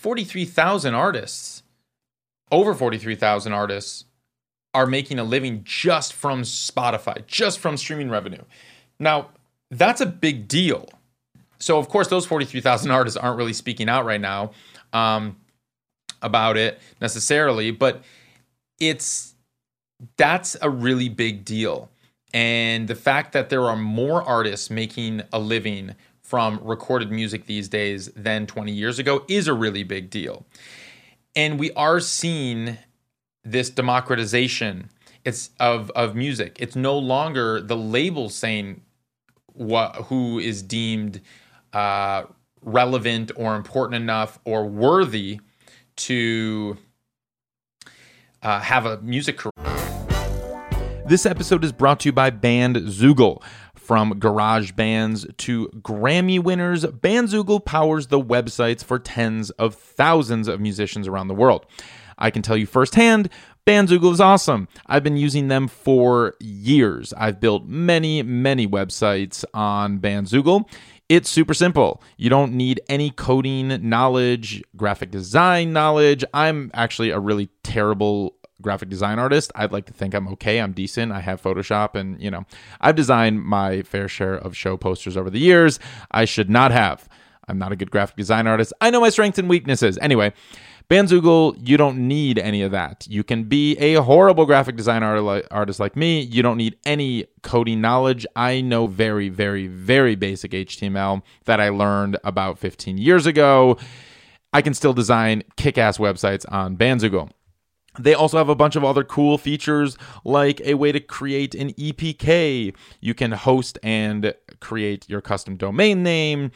43,000 artists, over 43,000 artists are making a living just from Spotify, just from streaming revenue. Now, that's a big deal. So, of course, those 43,000 artists aren't really speaking out right now um, about it necessarily, but it's that's a really big deal. And the fact that there are more artists making a living from recorded music these days than 20 years ago is a really big deal. And we are seeing this democratization it's of of music. It's no longer the label saying what who is deemed uh, relevant or important enough or worthy to uh, have a music career. This episode is brought to you by Bandzoogle. From garage bands to Grammy winners, Bandzoogle powers the websites for tens of thousands of musicians around the world. I can tell you firsthand, Bandzoogle is awesome. I've been using them for years. I've built many, many websites on Bandzoogle. It's super simple. You don't need any coding knowledge, graphic design knowledge. I'm actually a really terrible graphic design artist. I'd like to think I'm okay. I'm decent. I have Photoshop and, you know, I've designed my fair share of show posters over the years. I should not have. I'm not a good graphic design artist. I know my strengths and weaknesses. Anyway, Bandzoogle, you don't need any of that. You can be a horrible graphic design art- artist like me. You don't need any coding knowledge. I know very, very, very basic HTML that I learned about 15 years ago. I can still design kick ass websites on Bandzoogle. They also have a bunch of other cool features like a way to create an EPK. You can host and create your custom domain name.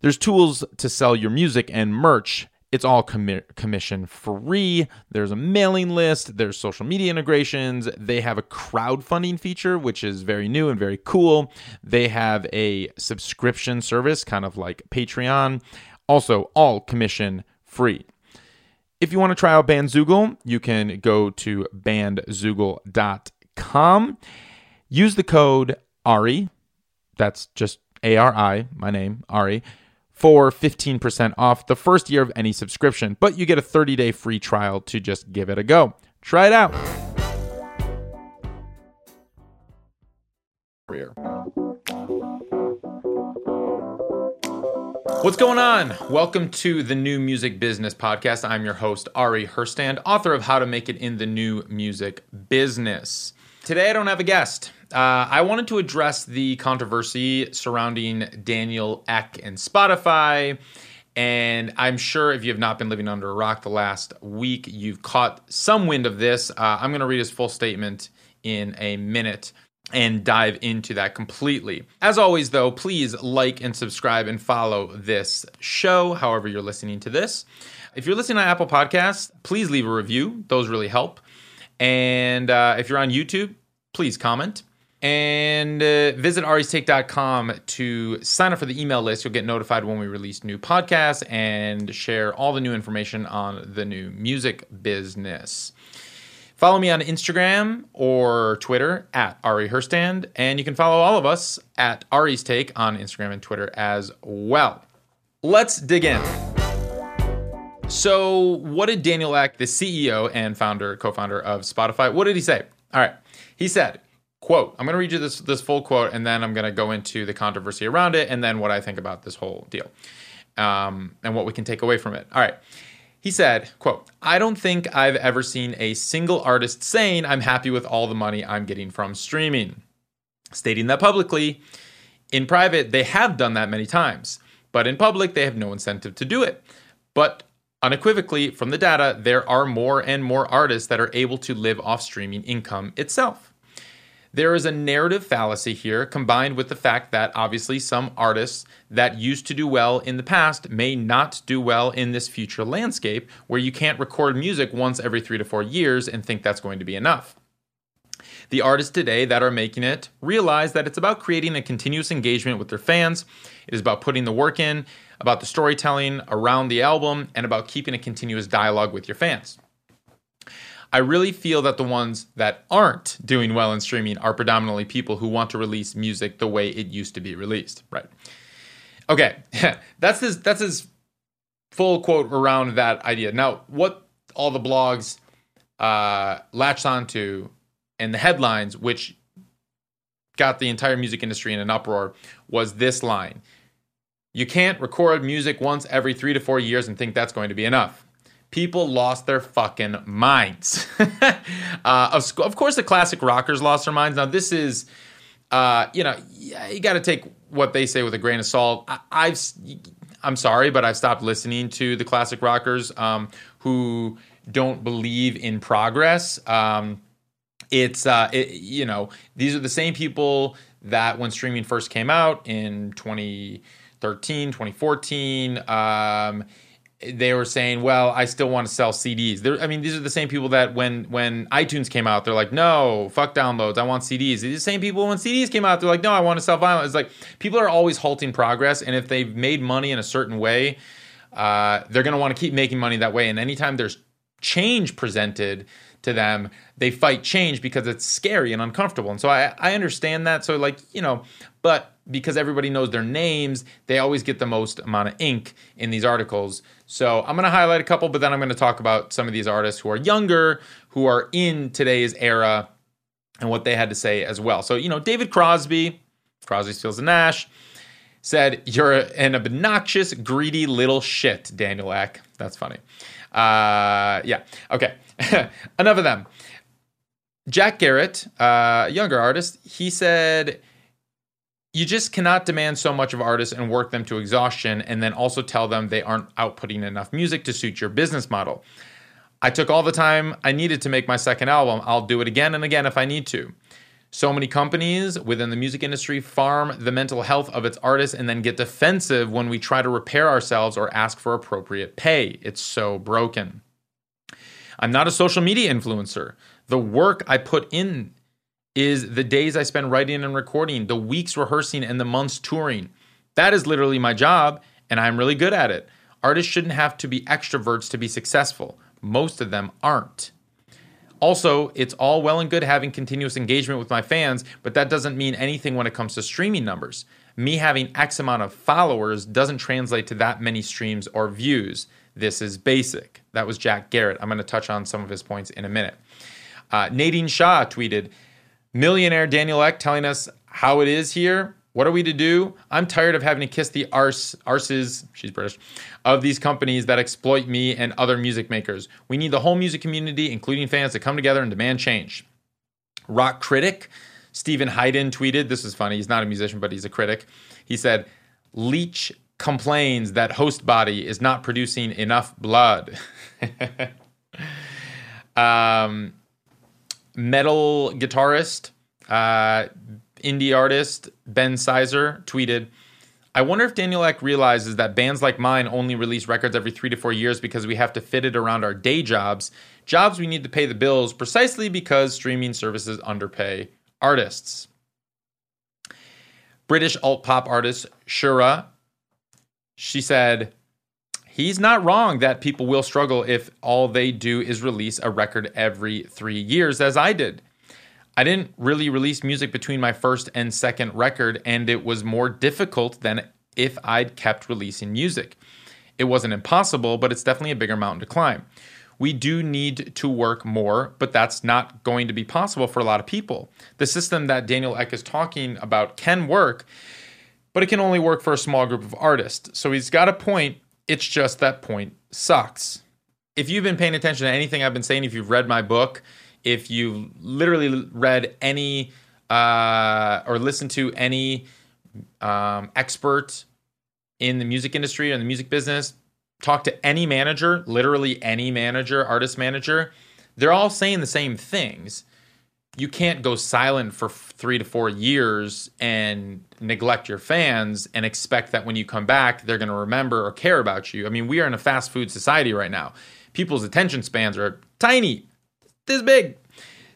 There's tools to sell your music and merch. It's all commi- commission free. There's a mailing list. There's social media integrations. They have a crowdfunding feature, which is very new and very cool. They have a subscription service, kind of like Patreon. Also, all commission free. If you want to try out Bandzoogle, you can go to bandzoogle.com. Use the code ARI, that's just A R I, my name, Ari, for 15% off the first year of any subscription, but you get a 30 day free trial to just give it a go. Try it out. What's going on? Welcome to the New Music Business Podcast. I'm your host, Ari Herstand, author of How to Make It in the New Music Business. Today, I don't have a guest. Uh, I wanted to address the controversy surrounding Daniel Ek and Spotify. And I'm sure if you have not been living under a rock the last week, you've caught some wind of this. Uh, I'm going to read his full statement in a minute and dive into that completely. As always, though, please like and subscribe and follow this show, however, you're listening to this. If you're listening on Apple Podcasts, please leave a review, those really help. And uh, if you're on YouTube, please comment. And uh, visit aristake.com to sign up for the email list. You'll get notified when we release new podcasts and share all the new information on the new music business. Follow me on Instagram or Twitter at Ari Herstand, and you can follow all of us at Ari's Take on Instagram and Twitter as well. Let's dig in. So, what did Daniel Ek, the CEO and founder, co-founder of Spotify, what did he say? All right, he said, "quote I'm going to read you this this full quote, and then I'm going to go into the controversy around it, and then what I think about this whole deal, um, and what we can take away from it." All right. He said, quote, I don't think I've ever seen a single artist saying I'm happy with all the money I'm getting from streaming. Stating that publicly, in private, they have done that many times, but in public, they have no incentive to do it. But unequivocally, from the data, there are more and more artists that are able to live off streaming income itself. There is a narrative fallacy here combined with the fact that obviously some artists that used to do well in the past may not do well in this future landscape where you can't record music once every three to four years and think that's going to be enough. The artists today that are making it realize that it's about creating a continuous engagement with their fans. It is about putting the work in, about the storytelling around the album, and about keeping a continuous dialogue with your fans. I really feel that the ones that aren't doing well in streaming are predominantly people who want to release music the way it used to be released, right? Okay, that's his that's his full quote around that idea. Now, what all the blogs uh, latched onto and the headlines, which got the entire music industry in an uproar, was this line You can't record music once every three to four years and think that's going to be enough. People lost their fucking minds. uh, of, of course, the classic rockers lost their minds. Now, this is, uh, you know, you got to take what they say with a grain of salt. I, I've, I'm sorry, but I've stopped listening to the classic rockers um, who don't believe in progress. Um, it's uh, it, you know these are the same people that when streaming first came out in 2013 2014 um, they were saying well i still want to sell cds they're, i mean these are the same people that when when itunes came out they're like no fuck downloads i want cds these are the same people when cds came out they're like no i want to sell vinyl it's like people are always halting progress and if they've made money in a certain way uh, they're going to want to keep making money that way and anytime there's change presented to them, they fight change because it's scary and uncomfortable. And so I, I understand that. So, like, you know, but because everybody knows their names, they always get the most amount of ink in these articles. So I'm going to highlight a couple, but then I'm going to talk about some of these artists who are younger, who are in today's era, and what they had to say as well. So, you know, David Crosby, Crosby, Stills and Nash said, You're an obnoxious, greedy little shit, Daniel Ek. That's funny. Uh, yeah. Okay. Enough of them. Jack Garratt, uh, younger artist, he said, You just cannot demand so much of artists and work them to exhaustion and then also tell them they aren't outputting enough music to suit your business model. I took all the time I needed to make my second album. I'll do it again and again if I need to. So many companies within the music industry farm the mental health of its artists and then get defensive when we try to repair ourselves or ask for appropriate pay. It's so broken. I'm not a social media influencer. The work I put in is the days I spend writing and recording, the weeks rehearsing, and the months touring. That is literally my job, and I'm really good at it. Artists shouldn't have to be extroverts to be successful. Most of them aren't. Also, it's all well and good having continuous engagement with my fans, but that doesn't mean anything when it comes to streaming numbers. Me having X amount of followers doesn't translate to that many streams or views. This is basic. That was Jack Garratt. I'm going to touch on some of his points in a minute. Uh, Nadine Shah tweeted, Millionaire Daniel Ek telling us how it is here. What are we to do? I'm tired of having to kiss the arse, arses, she's British, of these companies that exploit me and other music makers. We need the whole music community, including fans, to come together and demand change. Rock critic Stephen Hyden tweeted, this is funny, he's not a musician, but he's a critic. He said, Leech complains that host body is not producing enough blood. um, metal guitarist, uh, indie artist Ben Sizer tweeted, I wonder if Daniel Ek realizes that bands like mine only release records every three to four years because we have to fit it around our day jobs, jobs we need to pay the bills precisely because streaming services underpay artists. British alt pop artist Shura, she said, He's not wrong that people will struggle if all they do is release a record every three years, as I did. I didn't really release music between my first and second record, and it was more difficult than if I'd kept releasing music. It wasn't impossible, but it's definitely a bigger mountain to climb. We do need to work more, but that's not going to be possible for a lot of people. The system that Daniel Ek is talking about can work, but it can only work for a small group of artists. So he's got a point, it's just that point sucks. If you've been paying attention to anything I've been saying, if you've read my book, if you've literally read any uh, or listened to any um, expert in the music industry or in the music business, talk to any manager, literally any manager, artist manager, they're all saying the same things. You can't go silent for three to four years and neglect your fans and expect that when you come back, they're going to remember or care about you. I mean, we are in a fast food society right now. People's attention spans are tiny this big.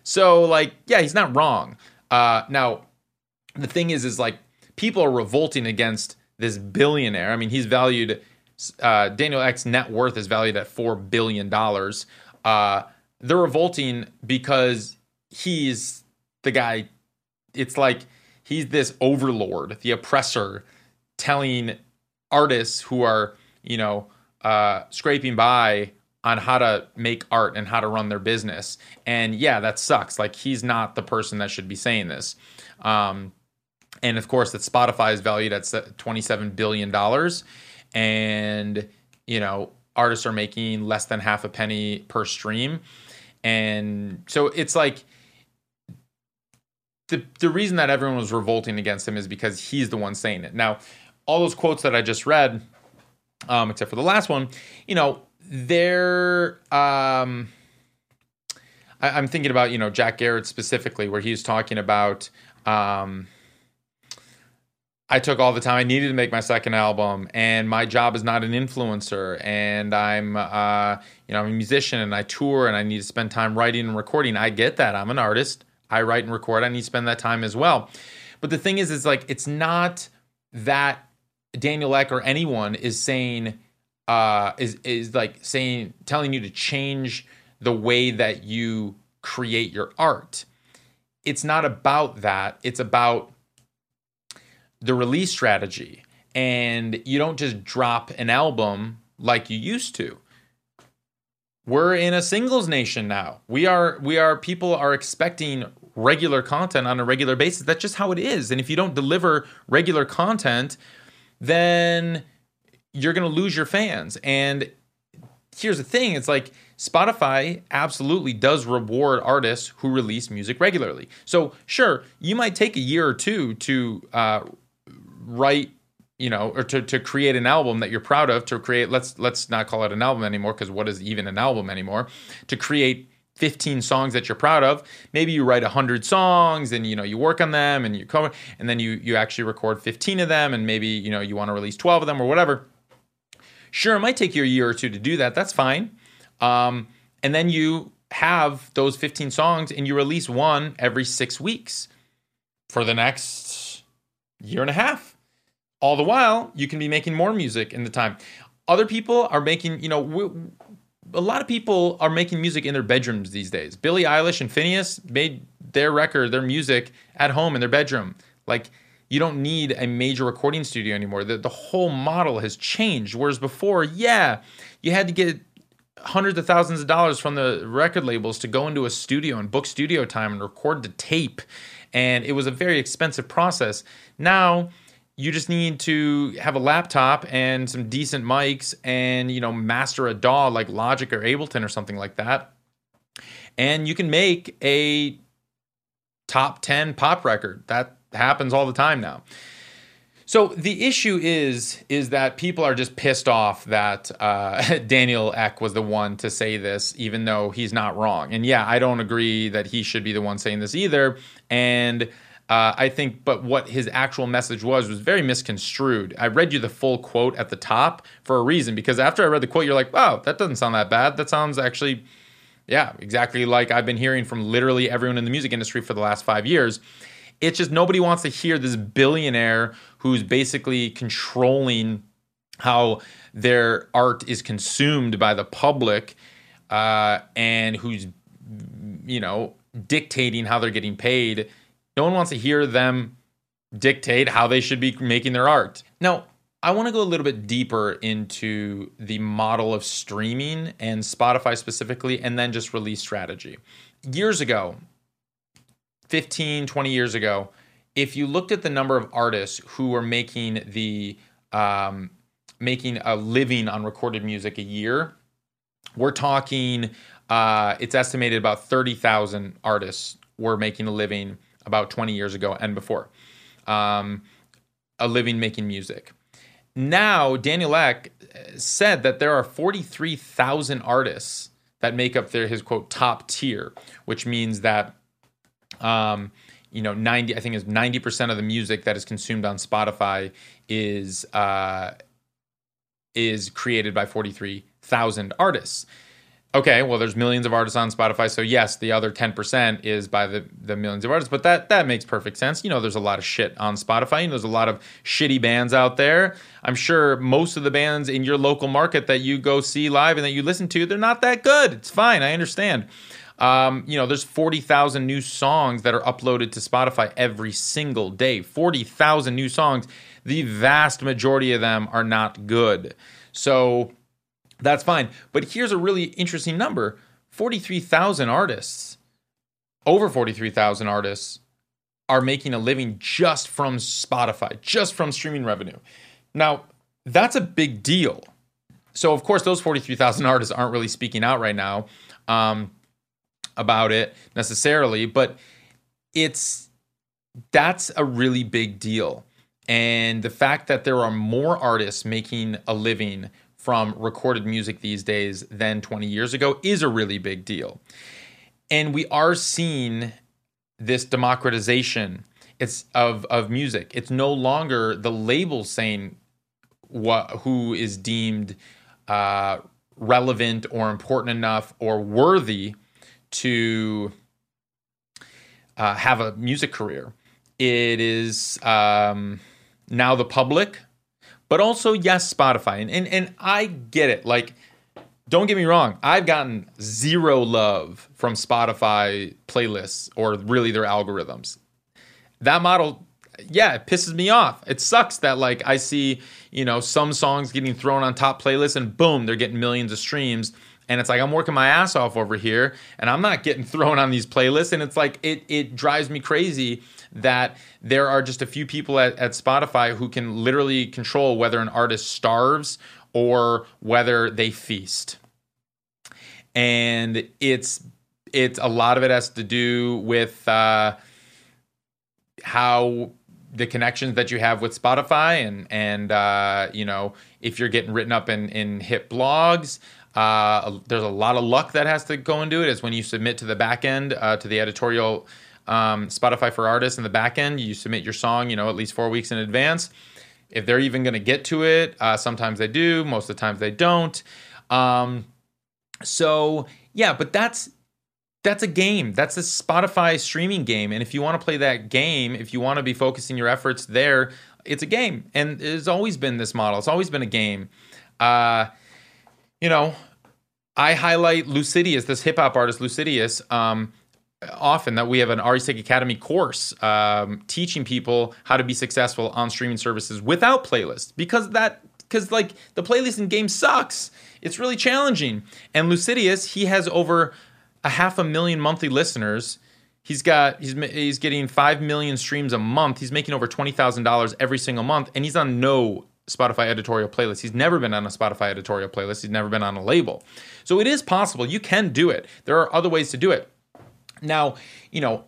So like, yeah, he's not wrong. Uh, now, the thing is, is like people are revolting against this billionaire. I mean, he's valued. Uh, Daniel Ek's net worth is valued at four billion dollars. Uh, they're revolting because he's the guy. It's like he's this overlord, the oppressor, telling artists who are, you know, uh, scraping by on how to make art and how to run their business. And yeah, that sucks. Like he's not the person that should be saying this. Um, and of course, that Spotify is valued at twenty-seven billion dollars, and you know artists are making less than half a penny per stream, and so it's like the the reason that everyone was revolting against him is because he's the one saying it. Now, all those quotes that I just read, um, except for the last one, you know, they're um, I, am thinking about you know Jack Garratt specifically, where he's talking about. Um, I took all the time I needed to make my second album, and my job is not an influencer, and I'm, uh, you know, I'm a musician, and I tour, and I need to spend time writing and recording. I get that. I'm an artist. I write and record. I need to spend that time as well. But the thing is, is like it's not that Daniel Ek or anyone is saying, uh, is is like saying, telling you to change the way that you create your art. It's not about that. It's about the release strategy. And you don't just drop an album like you used to. We're in a singles nation now. We are we are people are expecting regular content on a regular basis. That's just how it is. And if you don't deliver regular content, then you're going to lose your fans. And here's the thing, it's like Spotify absolutely does reward artists who release music regularly. So, sure, you might take a year or two to uh, write you know or to, to create an album that you're proud of to create let's let's not call it an album anymore because what is even an album anymore to create 15 songs that you're proud of. Maybe you write 100 songs and you know you work on them and you come and then you you actually record 15 of them and maybe you know you want to release 12 of them or whatever. Sure it might take you a year or two to do that that's fine. Um, and then you have those 15 songs and you release one every six weeks for the next year and a half. All the while, you can be making more music in the time. Other people are making, you know, a lot of people are making music in their bedrooms these days. Billie Eilish and Finneas made their record, their music at home in their bedroom. Like, you don't need a major recording studio anymore. The, the whole model has changed. Whereas before, yeah, you had to get hundreds of thousands of dollars from the record labels to go into a studio and book studio time and record the tape. And it was a very expensive process. Now, you just need to have a laptop and some decent mics and you know master a DAW like Logic or Ableton or something like that, and you can make a top 10 pop record. That happens all the time now. So the issue is is that people are just pissed off that uh, Daniel Ek was the one to say this, even though he's not wrong. And yeah, I don't agree that he should be the one saying this either. And uh, I think, but what his actual message was was very misconstrued. I read you the full quote at the top for a reason because after I read the quote, you're like, wow, that doesn't sound that bad. That sounds actually, yeah, exactly like I've been hearing from literally everyone in the music industry for the last five years. It's just nobody wants to hear this billionaire who's basically controlling how their art is consumed by the public uh, and who's, you know, dictating how they're getting paid no one wants to hear them dictate how they should be making their art. Now, I want to go a little bit deeper into the model of streaming and Spotify specifically, and then just release strategy. Years ago, 15, 20 years ago, if you looked at the number of artists who were making the um, making a living on recorded music a year, we're talking. Uh, it's estimated about thirty thousand artists were making a living about 20 years ago and before, um, a living making music. Now, Daniel Ek said that there are 43,000 artists that make up their his quote top tier, which means that um, you know 90 I think is 90% of the music that is consumed on Spotify is uh, is created by 43,000 artists okay, well, there's millions of artists on Spotify, so yes, the other 10% is by the, the millions of artists, but that that makes perfect sense. You know, there's a lot of shit on Spotify, and there's a lot of shitty bands out there. I'm sure most of the bands in your local market that you go see live and that you listen to, they're not that good. It's fine, I understand. Um, you know, there's 40,000 new songs that are uploaded to Spotify every single day. 40,000 new songs. The vast majority of them are not good. So, That's fine. But here's a really interesting number 43,000 artists, over 43,000 artists, are making a living just from Spotify, just from streaming revenue. Now, that's a big deal. So, of course, those 43,000 artists aren't really speaking out right now um, about it necessarily, but it's that's a really big deal. And the fact that there are more artists making a living from recorded music these days than 20 years ago is a really big deal. And we are seeing this democratization it's of of music. It's no longer the label saying what who is deemed uh, relevant or important enough or worthy to uh, have a music career. It is um, now the public, but also yes, Spotify, and, and and I get it. Like, don't get me wrong, I've gotten zero love from Spotify playlists or really their algorithms. That model, yeah, it pisses me off. It sucks that like I see you know some songs getting thrown on top playlists and boom, they're getting millions of streams and it's like I'm working my ass off over here and I'm not getting thrown on these playlists and it's like it it drives me crazy that there are just a few people at, at Spotify who can literally control whether an artist starves or whether they feast. And it's it's a lot of it has to do with uh, how the connections that you have with Spotify and and uh, you know if you're getting written up in in hit blogs, uh, there's a lot of luck that has to go into it. Is when you submit to the back end uh, to the editorial um, Spotify for Artists in the back end. You submit your song, you know, at least four weeks in advance. If they're even going to get to it, uh, sometimes they do. Most of the times they don't. Um, so yeah, but that's that's a game. That's a Spotify streaming game. And if you want to play that game, if you want to be focusing your efforts there, it's a game. And it's always been this model. It's always been a game. Uh, you know, I highlight Lucidious, this hip hop artist Lucidious, um, often that we have an Tech Academy course um, teaching people how to be successful on streaming services without playlists because that because like the playlisting game sucks. It's really challenging. And Lucidious, he has over a half a million monthly listeners. He's got he's he's getting five million streams a month. He's making over twenty thousand dollars every single month, and he's on no Spotify editorial playlist. He's never been on a Spotify editorial playlist. He's never been on a label. So it is possible. You can do it. There are other ways to do it. Now, you know,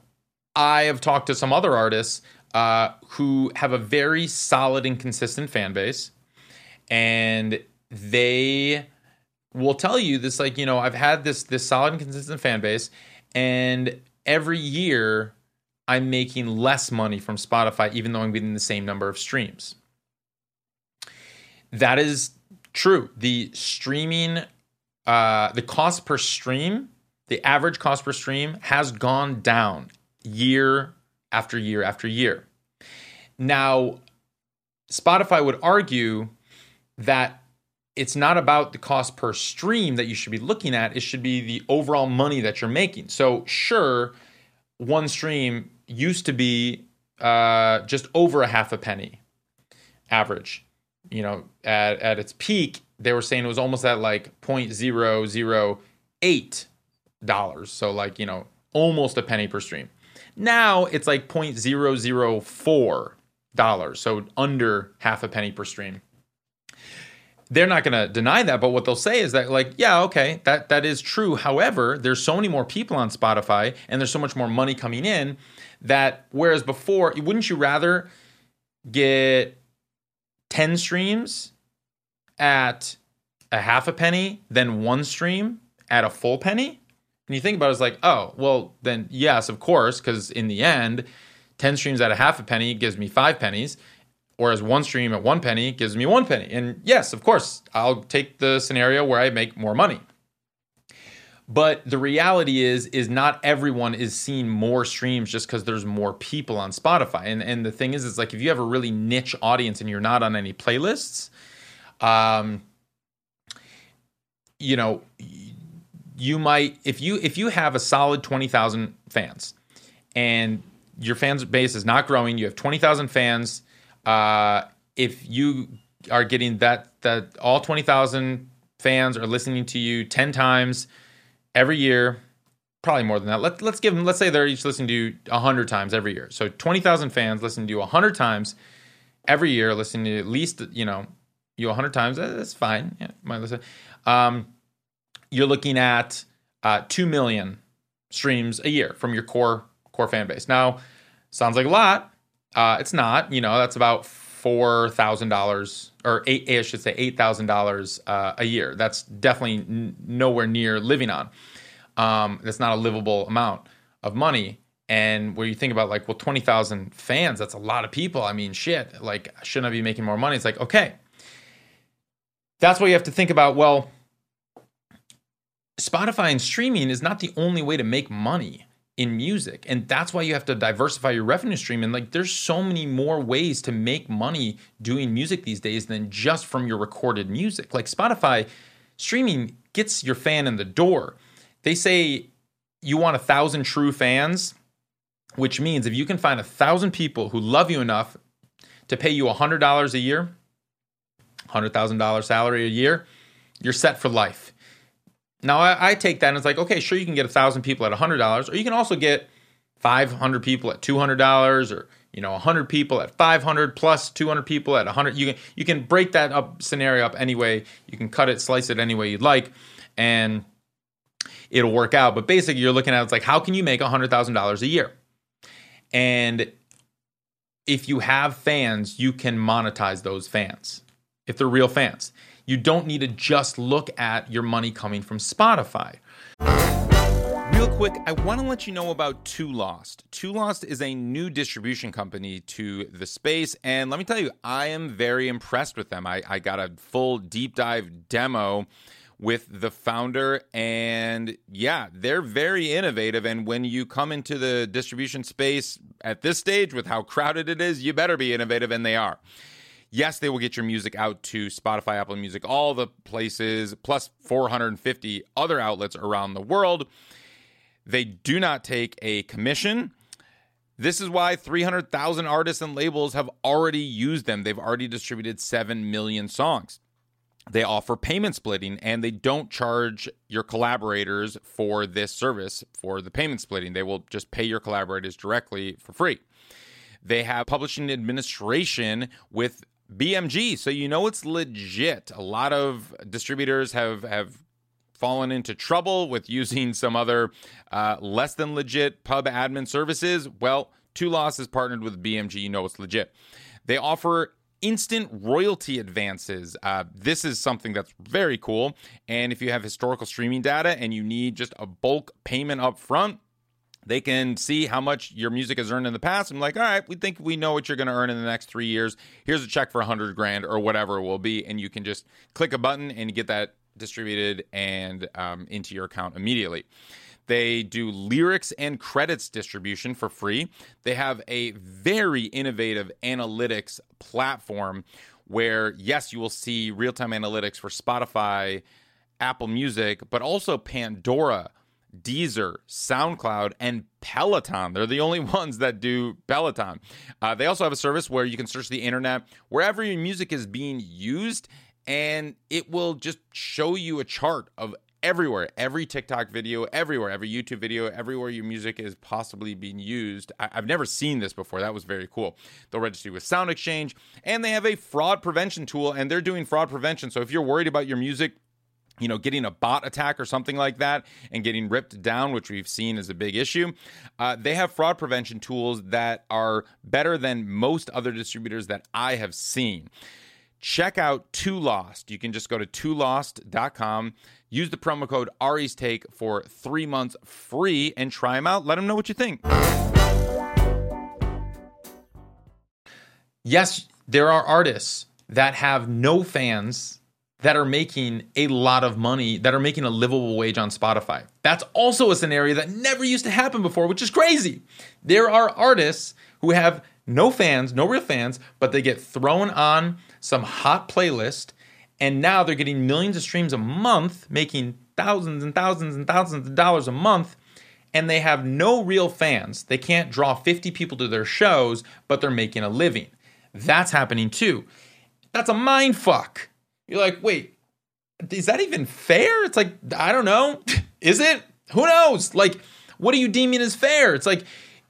I have talked to some other artists uh, who have a very solid and consistent fan base, and they will tell you this like you know I've had this this solid and consistent fan base, and every year I'm making less money from Spotify, even though I'm getting the same number of streams. That is true. The streaming, uh, the cost per stream, the average cost per stream has gone down year after year after year. Now, Spotify would argue that it's not about the cost per stream that you should be looking at, it should be the overall money that you're making. So, sure, one stream used to be uh, just over a half a penny average you know, at, at its peak, they were saying it was almost at like 0.008 dollars. So like, you know, almost a penny per stream. Now it's like 0.004 dollars. So under half a penny per stream. They're not going to deny that, but what they'll say is that like, yeah, okay, that that is true. However, there's so many more people on Spotify and there's so much more money coming in that whereas before, wouldn't you rather get 10 streams at a half a penny then one stream at a full penny. And you think about it, it's like, oh, well, then yes, of course, because in the end, 10 streams at a half a penny gives me five pennies, whereas one stream at one penny gives me one penny. And yes, of course, I'll take the scenario where I make more money. But the reality is, is not everyone is seeing more streams just because there's more people on Spotify. And and the thing is, is like if you have a really niche audience and you're not on any playlists, um, you know, you might if you if you have a solid twenty thousand fans, and your fans base is not growing, you have twenty thousand fans. Uh, if you are getting that that all twenty thousand fans are listening to you 10 times every year, probably more than that. Let's let's give them, let's say they're each listening to you 100 times every year. So 20,000 fans listen to you 100 times every year, listening to at least, you know, you 100 times. That's fine. Yeah, might listen. Um, you're looking at uh, 2 million streams a year from your core core fan base. Now, sounds like a lot. Uh, it's not. You know, that's about four thousand dollars or eight. I should say eight thousand uh, dollars a year. That's definitely n- nowhere near living on. Um, that's not a livable amount of money. And where you think about like, well, twenty thousand fans, that's a lot of people. I mean, shit. Like, shouldn't I be making more money? It's like, okay, that's what you have to think about. Well, Spotify and streaming is not the only way to make money in music. And that's why you have to diversify your revenue stream. And like there's so many more ways to make money doing music these days than just from your recorded music. Like Spotify streaming gets your fan in the door. They say you want a thousand true fans, which means if you can find a thousand people who love you enough to pay you a hundred dollars a year, hundred thousand dollar salary a year, you're set for life. Now I, I take that and it's like, okay, sure, you can get a thousand people at hundred dollars, or you can also get five hundred people at two hundred dollars, or you know, hundred people at five hundred plus two hundred people at hundred. You can you can break that up scenario up anyway. You can cut it, slice it any way you'd like, and it'll work out. But basically, you're looking at it's like, how can you make hundred thousand dollars a year? And if you have fans, you can monetize those fans if they're real fans. You don't need to just look at your money coming from Spotify. Real quick, I want to let you know about TooLost. Two Lost is a new distribution company to the space, and let me tell you, I am very impressed with them. I, I got a full deep dive demo with the founder, and yeah, they're very innovative. And when you come into the distribution space at this stage with how crowded it is, you better be innovative, and they are. Yes, they will get your music out to Spotify, Apple Music, all the places, plus 450 other outlets around the world. They do not take a commission. This is why 300,000 artists and labels have already used them. They've already distributed 7 million songs. They offer payment splitting and they don't charge your collaborators for this service for the payment splitting. They will just pay your collaborators directly for free. They have publishing administration with BMG, so you know it's legit. A lot of distributors have have fallen into trouble with using some other uh, less than legit pub admin services. Well, TooLost is partnered with BMG. You know it's legit. They offer instant royalty advances. Uh, this is something that's very cool. And if you have historical streaming data and you need just a bulk payment up front, they can see how much your music has earned in the past. I'm like, all right, we think we know what you're going to earn in the next three years. Here's a check for a hundred grand or whatever it will be, and you can just click a button and get that distributed and um, into your account immediately. They do lyrics and credits distribution for free. They have a very innovative analytics platform where, yes, you will see real time analytics for Spotify, Apple Music, but also Pandora Deezer, SoundCloud, and Peloton. They're the only ones that do Peloton. Uh, they also have a service where you can search the internet wherever your music is being used, and it will just show you a chart of everywhere, every TikTok video, everywhere, every YouTube video, everywhere your music is possibly being used. I- have never seen this before. That was very cool. They'll register you with SoundExchange, and they have a fraud prevention tool, and they're doing fraud prevention. So if you're worried about your music, you know, getting a bot attack or something like that and getting ripped down, which we've seen is a big issue. Uh, they have fraud prevention tools that are better than most other distributors that I have seen. Check out TooLost. You can just go to toolost.com, use the promo code Ari's Take for three months free, and try them out. Let them know what you think. Yes, there are artists that have no fans that are making a lot of money, that are making a livable wage on Spotify. That's also a scenario that never used to happen before, which is crazy. There are artists who have no fans, no real fans, but they get thrown on some hot playlist, and now they're getting millions of streams a month, making thousands and thousands and thousands of dollars a month, and they have no real fans. They can't draw 50 people to their shows, but they're making a living. That's happening too. That's a mind fuck. You're like, wait, is that even fair? It's like, I don't know. Is it? Who knows? Like, what are you deeming as fair? It's like,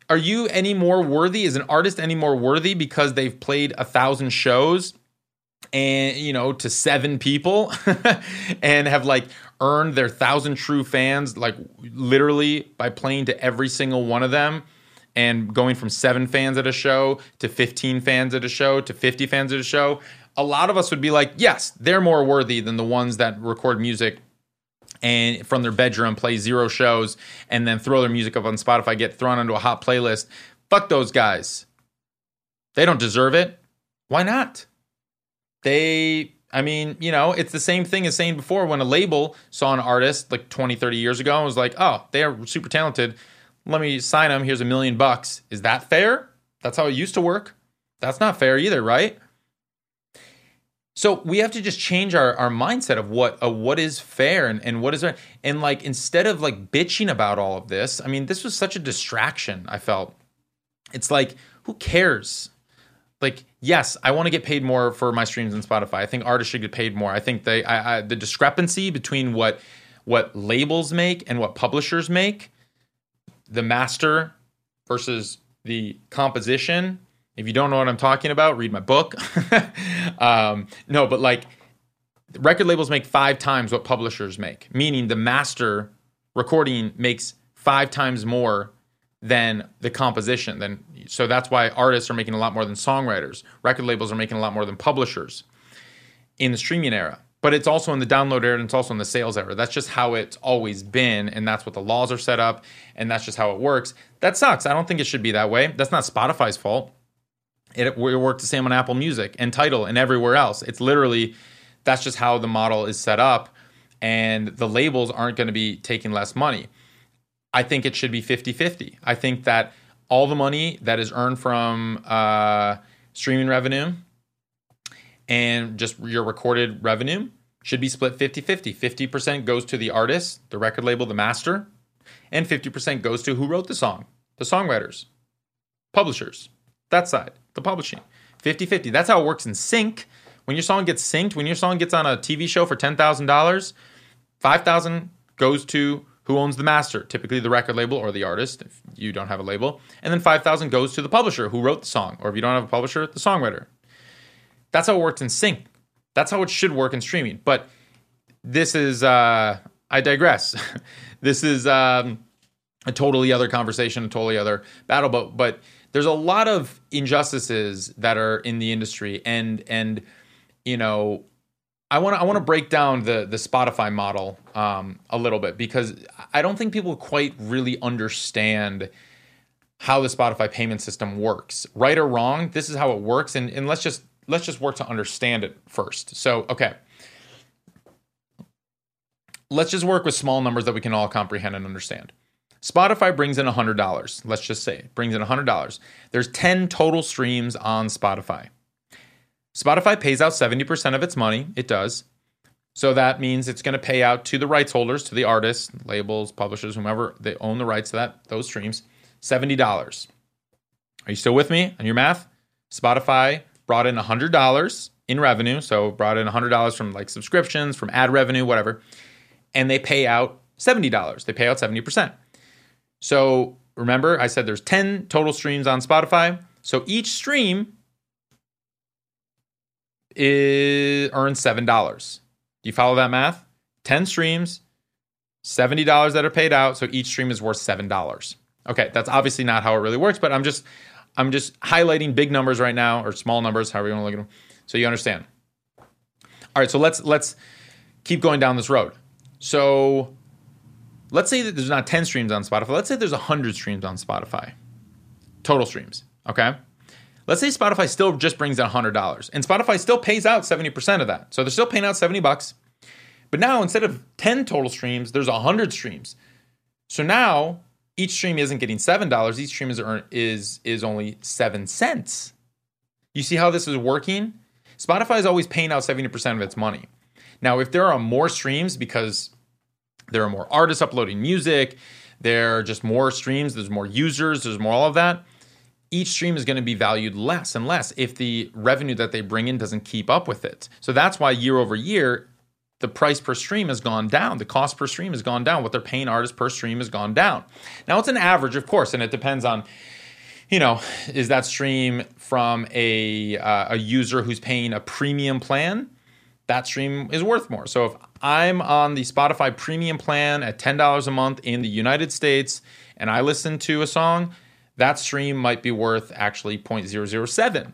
are you any more worthy? Is an artist any more worthy because they've played a thousand shows and, you know, to seven people and have like earned their thousand true fans, like literally by playing to every single one of them? and going from seven fans at a show to 15 fans at a show to 50 fans at a show a lot of us would be like, yes, they're more worthy than the ones that record music and from their bedroom play zero shows and then throw their music up on Spotify, get thrown onto a hot playlist. Fuck those guys. They don't deserve it. Why not? They, I mean, you know, it's the same thing as saying before when a label saw an artist like 20, 30 years ago and was like, oh, they are super talented. Let me sign them. Here's a million bucks. Is that fair? That's how it used to work. That's not fair either, right? So we have to just change our, our mindset of what of what is fair and, and what is. And like instead of like bitching about all of this, I mean, this was such a distraction, I felt. It's like, who cares? Like, yes, I want to get paid more for my streams on Spotify. I think artists should get paid more. I think they I, I, the discrepancy between what what labels make and what publishers make, the master versus the composition if you don't know what I'm talking about, read my book. um, no, but like record labels make five times what publishers make, meaning the master recording makes five times more than the composition. Then so that's why artists are making a lot more than songwriters. Record labels are making a lot more than publishers in the streaming era. But it's also in the download era and it's also in the sales era. That's just how it's always been, and that's what the laws are set up, and that's just how it works. That sucks. I don't think it should be that way. That's not Spotify's fault. It, it worked the same on Apple Music and Tidal and everywhere else. It's literally that's just how the model is set up, and the labels aren't going to be taking less money. I think it should be 50 50. I think that all the money that is earned from uh, streaming revenue and just your recorded revenue should be split 50 50. 50% goes to the artist, the record label, the master, and 50% goes to who wrote the song, the songwriters, publishers, that side the publishing. 50 50. That's how it works in sync. When your song gets synced, when your song gets on a TV show for $10,000, 5000 goes to who owns the master, typically the record label or the artist if you don't have a label. And then 5000 goes to the publisher who wrote the song, or if you don't have a publisher, the songwriter. That's how it works in sync. That's how it should work in streaming. But this is, uh, I digress. this is um, a totally other conversation, a totally other battle. But, but, there's a lot of injustices that are in the industry and and you know I want to I want to break down the the Spotify model um, a little bit because I don't think people quite really understand how the Spotify payment system works. Right or wrong, this is how it works, and and let's just let's just work to understand it first. So okay, let's just work with small numbers that we can all comprehend and understand. Spotify brings in $100. Let's just say it brings in $100. There's 10 total streams on Spotify. Spotify pays out 70% of its money. It does. So that means it's going to pay out to the rights holders, to the artists, labels, publishers, whomever they own the rights to that those streams, $70. Are you still with me on your math? Spotify brought in $100 in revenue, so brought in $100 from like subscriptions, from ad revenue, whatever, and they pay out $70. They pay out 70%. So remember, I said there's 10 total streams on Spotify. So each stream is, earns $7. Do you follow that math? 10 streams, $70 that are paid out. So each stream is worth $7. Okay, that's obviously not how it really works, but I'm just I'm just highlighting big numbers right now or small numbers, however you want to look at them, so you understand. All right, so let's let's keep going down this road. So let's say that there's not 10 streams on Spotify. Let's say there's 100 streams on Spotify. Total streams, okay? Let's say Spotify still just brings in $100 and Spotify still pays out 70% of that. So they're still paying out 70 bucks. But now instead of 10 total streams, there's 100 streams. So now each stream isn't getting $7, each stream is is is only 7 cents. You see how this is working? Spotify is always paying out 70% of its money. Now, if there are more streams because there are more artists uploading music. There are just more streams. There's more users. There's more all of that. Each stream is going to be valued less and less if the revenue that they bring in doesn't keep up with it. So that's why year over year, the price per stream has gone down. The cost per stream has gone down. What they're paying artists per stream has gone down. Now it's an average, of course, and it depends on, you know, is that stream from a uh, a user who's paying a premium plan? That stream is worth more. So if I'm on the Spotify premium plan at ten dollars a month in the United States, and I listen to a song, that stream might be worth actually 0.007,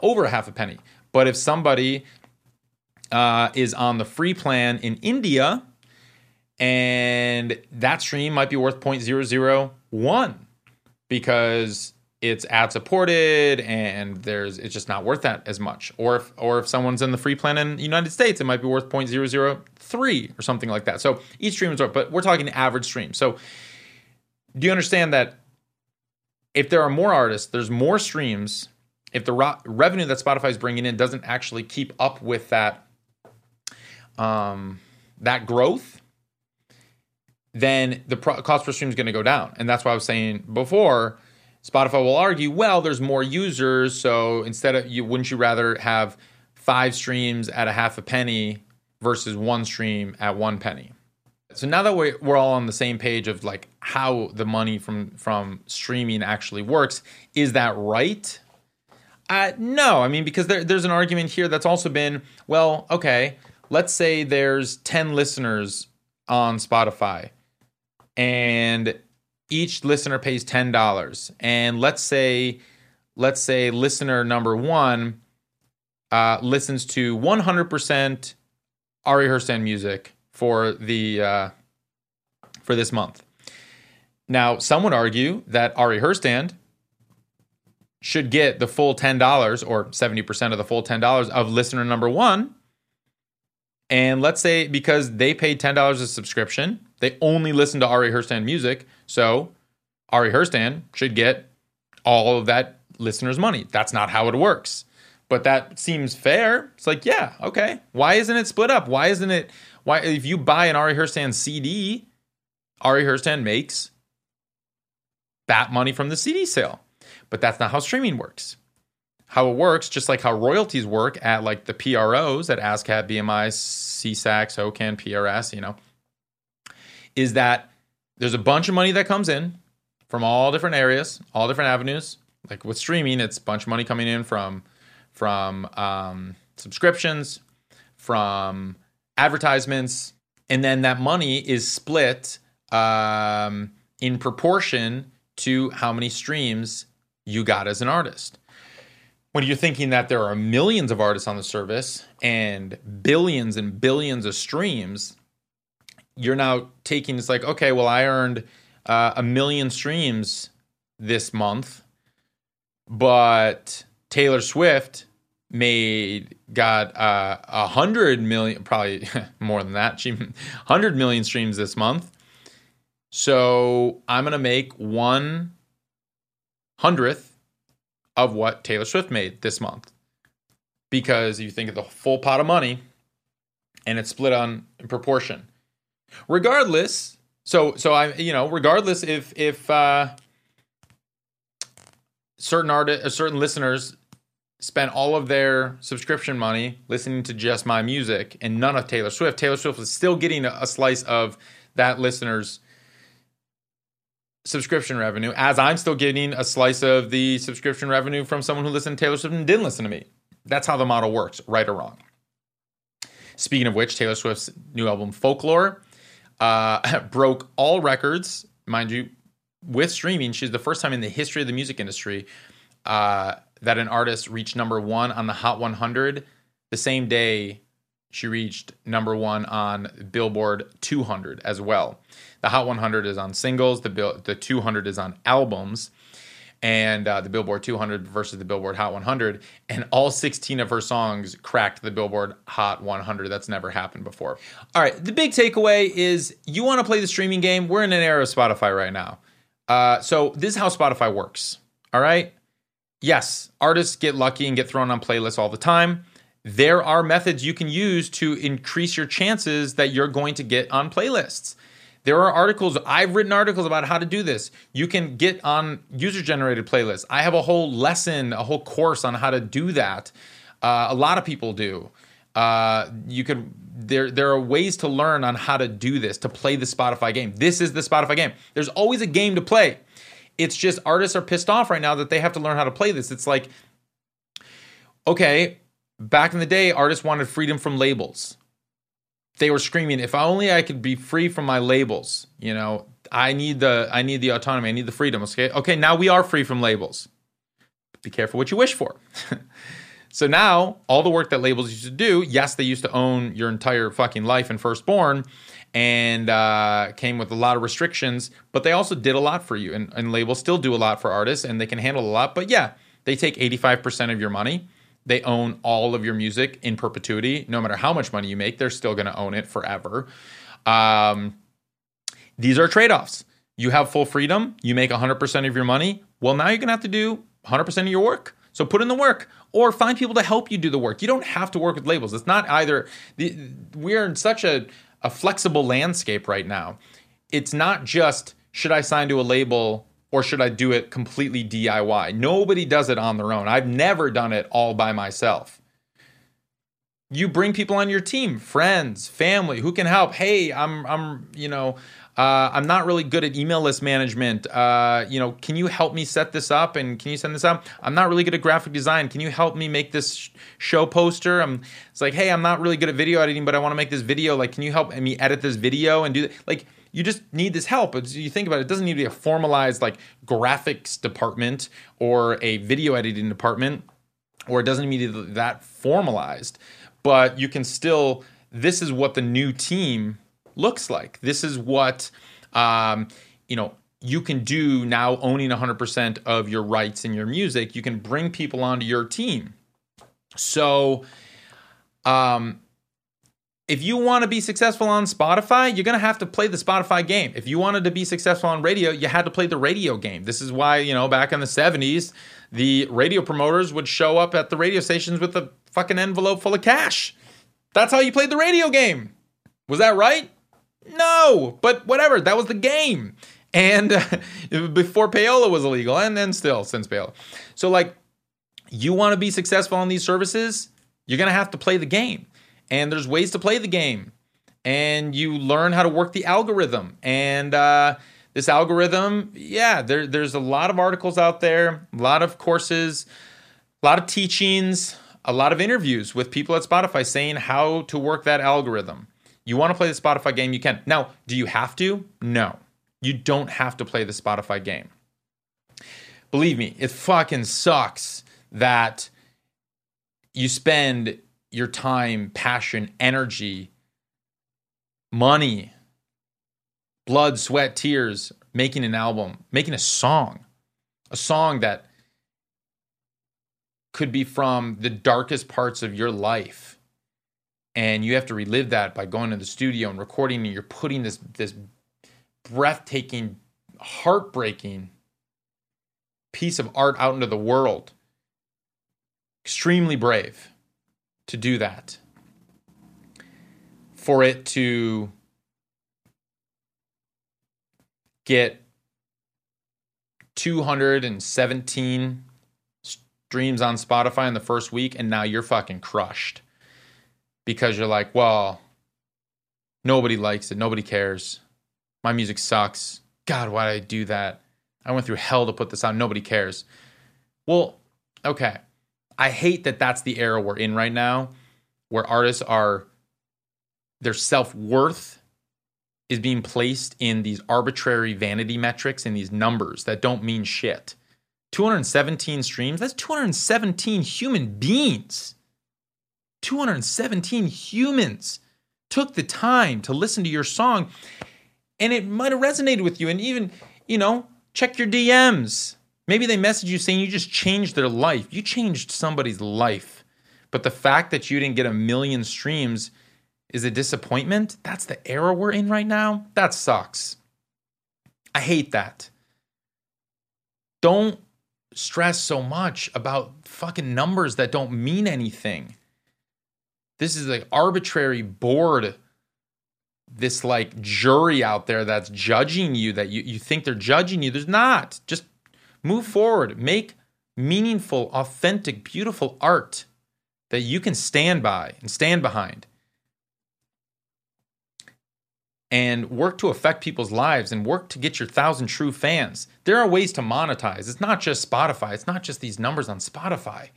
over a half a penny. But if somebody uh, is on the free plan in India, and that stream might be worth 0.001 because it's ad supported and there's it's just not worth that as much. Or if or if someone's in the free plan in the United States, it might be worth 0.003 or something like that. So each stream is worth, but we're talking average stream. So do you understand that if there are more artists, there's more streams. If the ro- revenue that Spotify is bringing in doesn't actually keep up with that um, that growth, then the pro- cost per stream is going to go down. And that's why I was saying before, Spotify will argue, well, there's more users, so instead of you, wouldn't you rather have five streams at a half a penny versus one stream at one penny? So now that we're, we're all on the same page of like how the money from from streaming actually works, is that right? Uh, no, I mean because there, there's an argument here that's also been well, okay, let's say there's 10 listeners on Spotify and each listener pays $10 and let's say let's say listener number 1 uh, listens to 100% Ari Herstand music for the uh, for this month. Now, some would argue that Ari Herstand should get the full $10 or 70% of the full $10 of listener number 1 and let's say because they paid $10 a subscription, they only listen to Ari Herstand music. So Ari Herstand should get all of that listener's money. That's not how it works. But that seems fair. It's like, yeah, okay. Why isn't it split up? Why isn't it why if you buy an Ari Herstand CD, Ari Herstand makes that money from the CD sale. But that's not how streaming works how it works, just like how royalties work at like the PROs at ASCAP, BMI, SESAC, SOCAN, PRS, you know, is that there's a bunch of money that comes in from all different areas, all different avenues. Like with streaming, it's a bunch of money coming in from from um, subscriptions, from advertisements, and then that money is split um, in proportion to how many streams you got as an artist when you're thinking that there are millions of artists on the service and billions and billions of streams, you're now taking it's like, okay, well, I earned uh, a million streams this month, but Taylor Swift made got uh, a uh, hundred million, probably more than that. She hundred million streams this month. So I'm gonna make one hundredth of what Taylor Swift made this month. Because you think of the full pot of money and it's split on in proportion. Regardless, so so I you know, regardless if if uh certain artists uh, certain listeners spent all of their subscription money listening to just my music and none of Taylor Swift, Taylor Swift is still getting a, a slice of that listener's subscription revenue, as I'm still getting a slice of the subscription revenue from someone who listened to Taylor Swift and didn't listen to me. That's how the model works, right or wrong. Speaking of which, Taylor Swift's new album, Folklore, uh, broke all records, mind you, with streaming. She's the first time in the history of the music industry uh, that an artist reached number one on the Hot 100 the same day she reached number one on Billboard 200 as well. The Hot 100 is on singles. The the 200 is on albums, and uh, the Billboard 200 versus the Billboard Hot 100. And all 16 of her songs cracked the Billboard Hot 100. That's never happened before. All right, the big takeaway is you want to play the streaming game. We're in an era of Spotify right now. Uh, so this is how Spotify works. All right. Yes, artists get lucky and get thrown on playlists all the time there are methods you can use to increase your chances that you're going to get on playlists. There are articles, I've written articles about how to do this. You can get on user generated playlists. I have a whole lesson, a whole course on how to do that. Uh, a lot of people do. Uh, you could there there are ways to learn on how to do this to play the Spotify game. This is the Spotify game. There's always a game to play. It's just artists are pissed off right now that they have to learn how to play this. It's like okay, back in the day artists wanted freedom from labels. They were screaming, if only I could be free from my labels, you know, I need the I need the autonomy, I need the freedom. Okay. Okay, now we are free from labels. Be careful what you wish for. So now, all the work that labels used to do, yes, they used to own your entire fucking life in Firstborn and uh, came with a lot of restrictions, but they also did a lot for you. And, and labels still do a lot for artists and they can handle a lot. But yeah, they take 85% of your money. They own all of your music in perpetuity. No matter how much money you make, they're still going to own it forever. Um, these are trade offs. You have full freedom, you make 100% of your money. Well, now you're going to have to do 100% of your work. So put in the work or find people to help you do the work. You don't have to work with labels. It's not either, we're in such a, a flexible landscape right now. It's not just should I sign to a label or should I do it completely DIY? Nobody does it on their own. I've never done it all by myself. You bring people on your team, friends, family who can help. Hey, I'm I'm, you know, uh, I'm not really good at email list management. Uh, you know, can you help me set this up and can you send this out? I'm not really good at graphic design. Can you help me make this sh- show poster? I'm, it's like, hey, I'm not really good at video editing, but I want to make this video. Like, can you help me edit this video and do that? Like, you just need this help. As you think about it, it doesn't need to be a formalized like graphics department or a video editing department, or it doesn't need to be that formalized. But you can still. This is what the new team looks like. This is what um, you know you can do now owning 100% of your rights in your music. You can bring people onto your team. So um, if you want to be successful on Spotify, you're going to have to play the Spotify game. If you wanted to be successful on radio, you had to play the radio game. This is why, you know, back in the 70s, the radio promoters would show up at the radio stations with a fucking envelope full of cash. That's how you played the radio game. Was that right? No, but whatever. That was the game. And uh, before payola was illegal, and then still since payola. So, like, you want to be successful on these services, you're going to have to play the game. And there's ways to play the game. And you learn how to work the algorithm. And uh, this algorithm, yeah, there, there's a lot of articles out there, a lot of courses, a lot of teachings, a lot of interviews with people at Spotify saying how to work that algorithm. You want to play the Spotify game, you can. Now, do you have to? No. You don't have to play the Spotify game. Believe me, it fucking sucks that you spend your time, passion, energy, money, blood, sweat, tears making an album, making a song, a song that could be from the darkest parts of your life and you have to relive that by going to the studio and recording and you're putting this this breathtaking heartbreaking piece of art out into the world. Extremely brave to do that. For it to get 217 streams on Spotify in the first week and now you're fucking crushed because you're like, well, nobody likes it, nobody cares. My music sucks. God, why did I do that? I went through hell to put this out. Nobody cares. Well, okay. I hate that that's the era we're in right now where artists are their self-worth is being placed in these arbitrary vanity metrics and these numbers that don't mean shit. 217 streams, that's 217 human beings 217 humans took the time to listen to your song and it might have resonated with you. And even you know check your dms maybe they message you saying you just changed their life. You changed somebody's life. But the fact that you didn't get a million streams is a disappointment. That's the era we're in right now. That sucks. I hate that. Don't stress so much about fucking numbers that don't mean anything this is an arbitrary board this like jury out there that's judging you that you, you think they're judging you there's not just move forward make meaningful authentic beautiful art that you can stand by and stand behind and work to affect people's lives and work to get your thousand true fans. There are ways to monetize. It's not just Spotify, it's not just these numbers on Spotify.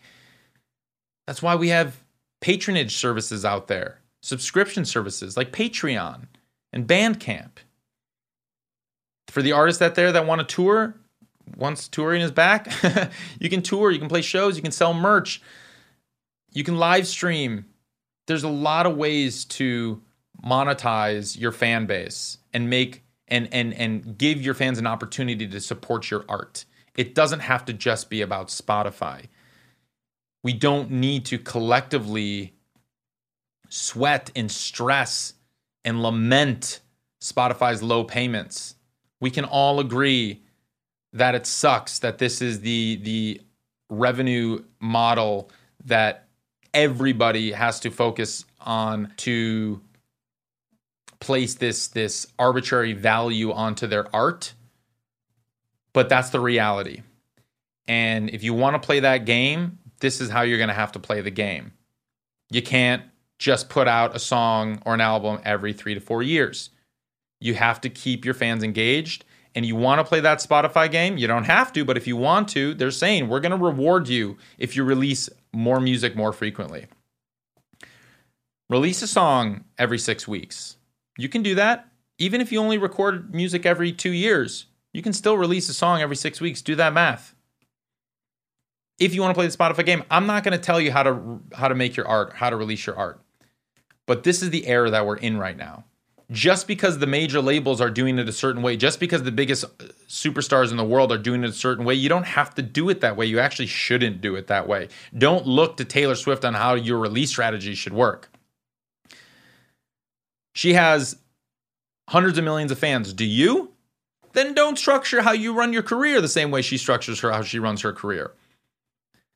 That's why we have patronage services out there, subscription services like Patreon and Bandcamp. For the artists out there that want to tour, once touring is back, you can tour, you can play shows, you can sell merch, you can live stream. There's a lot of ways to monetize your fan base and make and and and give your fans an opportunity to support your art. It doesn't have to just be about Spotify. We don't need to collectively sweat and stress and lament Spotify's low payments. We can all agree that it sucks that this is the the revenue model that everybody has to focus on to place this this arbitrary value onto their art but that's the reality and if you want to play that game this is how you're going to have to play the game you can't just put out a song or an album every 3 to 4 years you have to keep your fans engaged and you want to play that Spotify game, you don't have to, but if you want to, they're saying we're going to reward you if you release more music more frequently. Release a song every six weeks. You can do that. Even if you only record music every two years, you can still release a song every six weeks. Do that math. If you want to play the Spotify game, I'm not going to tell you how to how to make your art, how to release your art. But this is the era that we're in right now just because the major labels are doing it a certain way, just because the biggest uh, superstars in the world are doing it a certain way, you don't have to do it that way. You actually shouldn't do it that way. Don't look to Taylor Swift on how your release strategy should work. She has hundreds of millions of fans. Do you? Then don't structure how you run your career the same way she structures her how she runs her career.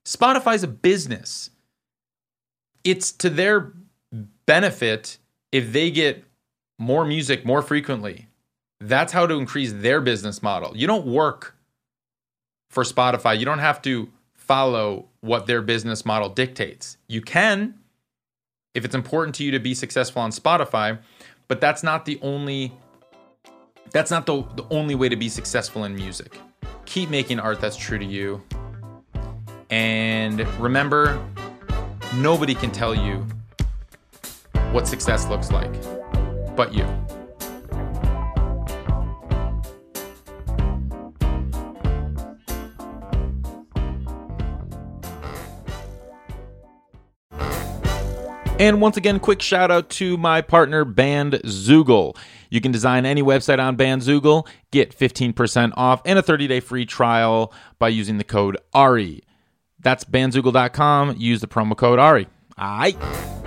Spotify's a business. It's to their benefit if they get more music more frequently. That's how to increase their business model. You don't work for Spotify. You don't have to follow what their business model dictates. You can if it's important to you to be successful on Spotify, but that's not the only that's not the, the only way to be successful in music. Keep making art that's true to you. And remember, nobody can tell you what success looks like but you. And once again, quick shout out to my partner, band Bandzoogle. You can design any website on Bandzoogle, get 15% off and a 30 day free trial by using the code ARI. That's bandzoogle.com. Use the promo code ARI. All right.